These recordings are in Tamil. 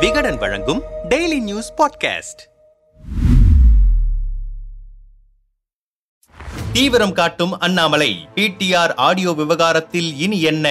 விகடன் வழங்கும் டெய்லி நியூஸ் பாட்காஸ்ட் தீவிரம் காட்டும் அண்ணாமலை பிடிஆர் ஆடியோ விவகாரத்தில் இனி என்ன?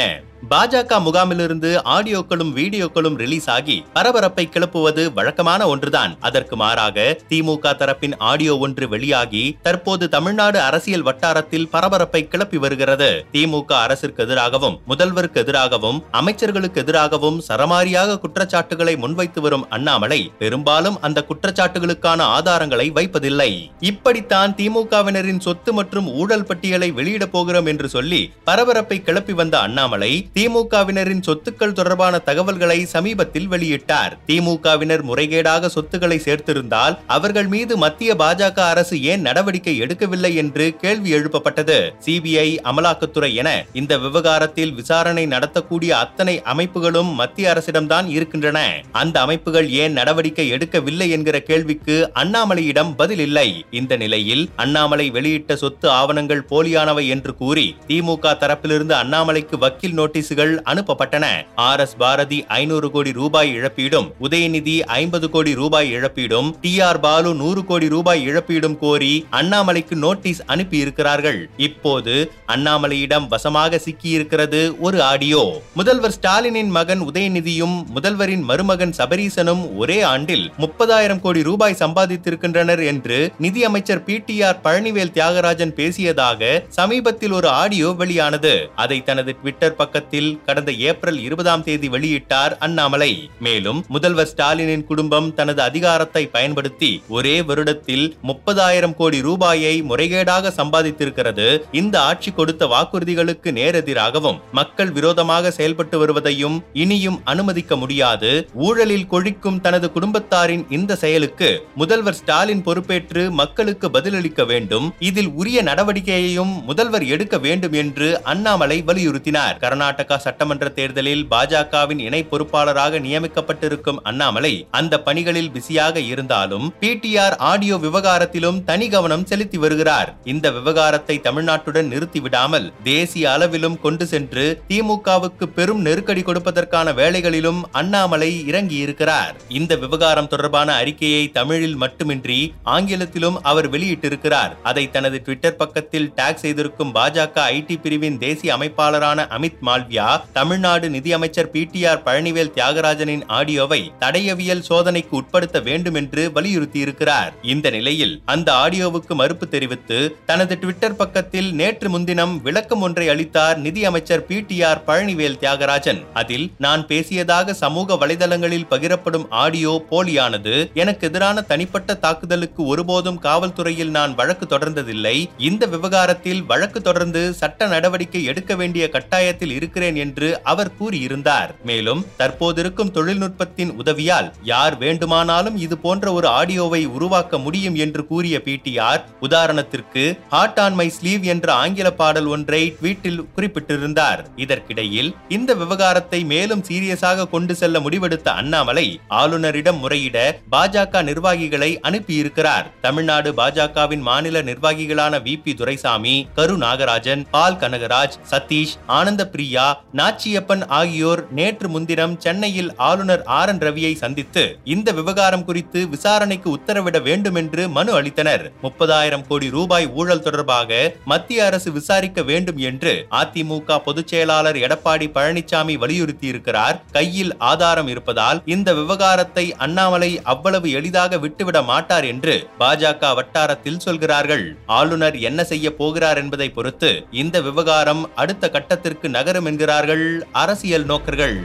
பாஜக முகாமிலிருந்து ஆடியோக்களும் வீடியோக்களும் ரிலீஸ் ஆகி பரபரப்பை கிளப்புவது வழக்கமான ஒன்றுதான். அதற்கு மாறாக திமுக தரப்பின் ஆடியோ ஒன்று வெளியாகி தற்போது தமிழ்நாடு அரசியல் வட்டாரத்தில் பரபரப்பை கிளப்பி வருகிறது. திமுக அரசிற்கு எதிராகவும் முதல்வருக்கு எதிராகவும் அமைச்சர்களுக்கு எதிராகவும் சரமாரியாக குற்றச்சாட்டுகளை முன்வைத்து வரும் அண்ணாமலை பெரும்பாலும் அந்த குற்றச்சாட்டுகளுக்கான ஆதாரங்களை வைப்பதில்லை. இப்படித்தான் திமுகவினரின் சொத்து மற்றும் ஊழல் பட்டியலை வெளியிடப் போகிறோம் என்று சொல்லி பரபரப்பை கிளப்பி வந்த அண்ணாமலை திமுகவினரின் சொத்துக்கள் தொடர்பான தகவல்களை சமீபத்தில் வெளியிட்டார். திமுகவினர் முறைகேடாக சொத்துக்களை சேர்த்திருந்தால் அவர்கள் மீது மத்திய பாஜக அரசு ஏன் நடவடிக்கை எடுக்கவில்லை என்று கேள்வி எழுப்பப்பட்டது. சிபிஐ அமலாக்கத்துறை என இந்த விவகாரத்தில் விசாரணை நடத்தக்கூடிய அத்தனை அமைப்புகளும் மத்திய அரசிடம்தான் இருக்கின்றன. அந்த அமைப்புகள் ஏன் நடவடிக்கை எடுக்கவில்லை என்கிற கேள்விக்கு அண்ணாமலையிடம் பதில் இல்லை. இந்த நிலையில் அண்ணாமலை வெளியிட்ட சொத்து ஆவணங்கள் போலியானவை என்று கூறி திமுக தரப்பிலிருந்து அண்ணாமலைக்கு வக்கீல் நோட்டீஸ் பரிசுகள் அனுப்பப்பட்டன. ஆர் எஸ் பாரதி ஐநூறு கோடி ரூபாய் இழப்பீடும் உதயநிதி ஐம்பது கோடி ரூபாய் இழப்பீடும் டி ஆர் பாலு நூறு கோடி ரூபாய் இழப்பீடும் கோரி அண்ணாமலைக்கு நோட்டீஸ் அனுப்பி இருக்கிறார்கள் இப்போது அண்ணாமலையிடம் வசமாக சிக்கியிருக்கிறது ஒரு ஆடியோ. முதல்வர் ஸ்டாலினின் மகன் உதயநிதியும் முதல்வரின் மருமகன் சபரீசனும் ஒரே ஆண்டில் முப்பதாயிரம் கோடி ரூபாய் சம்பாதித்திருக்கின்றனர் என்று நிதியமைச்சர் P T R Palanivel Thiagarajan பேசியதாக சமீபத்தில் ஒரு ஆடியோ வெளியானது. அதை தனது ட்விட்டர் பக்கத்தில் கடந்த ஏப்ரல் இருபதாம் தேதி வெளியிட்டார் அண்ணாமலை. மேலும் முதல்வர் ஸ்டாலினின் குடும்பம் தனது அதிகாரத்தை பயன்படுத்தி ஒரே வருடத்தில் முப்பதாயிரம் கோடி ரூபாயை முறைகேடாக சம்பாதித்திருக்கிறது. இந்த ஆட்சி கொடுத்த வாக்குறுதிகளுக்கு நேரெதிராகவும் மக்கள் விரோதமாக செயல்பட்டு வருவதையும் இனியும் அனுமதிக்க முடியாது. ஊழலில் கொழிக்கும் தனது குடும்பத்தாரின் இந்த செயலுக்கு முதல்வர் ஸ்டாலின் பொறுப்பேற்று மக்களுக்கு பதிலளிக்க வேண்டும். இதில் உரிய நடவடிக்கையையும் முதல்வர் எடுக்க வேண்டும் என்று அண்ணாமலை வலியுறுத்தினார். கர்நாடக கர்நாடகா சட்டமன்ற தேர்தலில் பாஜகவின் இணை பொறுப்பாளராக நியமிக்கப்பட்டிருக்கும் அண்ணாமலை அந்த பணிகளில் பிஸியாக இருந்தாலும் பிடிஆர் ஆடியோ விவகாரத்திலும் தனி கவனம் செலுத்தி வருகிறார். இந்த விவகாரத்தை தமிழ்நாட்டுடன் நிறுத்திவிடாமல் தேசிய அளவிலும் கொண்டு சென்று திமுகவுக்கு பெரும் நெருக்கடி கொடுப்பதற்கான வேலைகளிலும் அண்ணாமலை இறங்கியிருக்கிறார். இந்த விவகாரம் தொடர்பான அறிக்கையை தமிழில் மட்டுமின்றி ஆங்கிலத்திலும் அவர் வெளியிட்டிருக்கிறார். அதை தனது ட்விட்டர் பக்கத்தில் டேக் செய்திருக்கும் பாஜக ஐடி பிரிவின் தேசிய அமைப்பாளரான அமித் மால் மால்வியா தமிழ்நாடு நிதியமைச்சர் பி. டி. ஆர். பழனிவேல் தியாகராஜனின் ஆடியோவை தடையவியல் சோதனைக்கு உட்படுத்த வேண்டும் என்று வலியுறுத்தியிருக்கிறார். இந்த நிலையில் அந்த ஆடியோவுக்கு மறுப்பு தெரிவித்து தனது ட்விட்டர் பக்கத்தில் நேற்று முன்தினம் விளக்கம் ஒன்றை அளித்தார் நிதியமைச்சர் P. T. R. Palanivel Thiagarajan. அதில் நான் பேசியதாக சமூக வலைதளங்களில் பகிரப்படும் ஆடியோ போலியானது எனக்கு எதிரான தனிப்பட்ட தாக்குதலுக்கு ஒருபோதும் காவல்துறையில் நான் வழக்கு தொடர்ந்ததில்லை. இந்த விவகாரத்தில் வழக்கு தொடர்ந்து சட்ட நடவடிக்கை எடுக்க வேண்டிய கட்டாயத்தில் இருக்கிறேன் என்று அவர் கூறியிருந்தார். மேலும் தற்போதிருக்கும் தொழில்நுட்பத்தின் உதவியால் யார் வேண்டுமானாலும் இது போன்ற ஒரு ஆடியோவை உருவாக்க முடியும் என்று கூறிய பிடிஆர் உதாரணத்திற்கு ஹாட் ஆன் மை ஸ்லீவ் என்ற ஆங்கில பாடல் ஒன்றை ட்வீட்டில் குறிப்பிட்டிருந்தார். இதற்கிடையில் இந்த விவகாரத்தை மேலும் சீரியஸாக கொண்டு செல்ல முடிவெடுத்த அண்ணாமலை ஆளுநரிடம் முறையிட பாஜக நிர்வாகிகளை அனுப்பியிருக்கிறார். தமிழ்நாடு பாஜகவின் மாநில நிர்வாகிகளான வி பி துரைசாமி கரு நாகராஜன் பால் கனகராஜ் சதீஷ் ஆனந்த பிரியா நாச்சியப்பன் ஆகியோர் நேற்று முன்தினம் சென்னையில் ஆளுநர் ஆர் என் ரவியை சந்தித்து இந்த விவகாரம் குறித்து விசாரணைக்கு உத்தரவிட வேண்டும் என்று மனு அளித்தனர். முப்பதாயிரம் கோடி ரூபாய் ஊழல் தொடர்பாக மத்திய அரசு விசாரிக்க வேண்டும் என்று அதிமுக பொதுச் செயலாளர் எடப்பாடி பழனிசாமி வலியுறுத்தியிருக்கிறார். கையில் ஆதாரம் இருப்பதால் இந்த விவகாரத்தை அண்ணாமலை அவ்வளவு எளிதாக விட்டுவிட மாட்டார் என்று பாஜக வட்டாரத்தில் சொல்கிறார்கள். ஆளுநர் என்ன செய்ய போகிறார் என்பதை பொறுத்து இந்த விவகாரம் அடுத்த கட்டத்திற்கு நகரும் என்கிறார்கள் அரசியல் நோக்கர்கள்.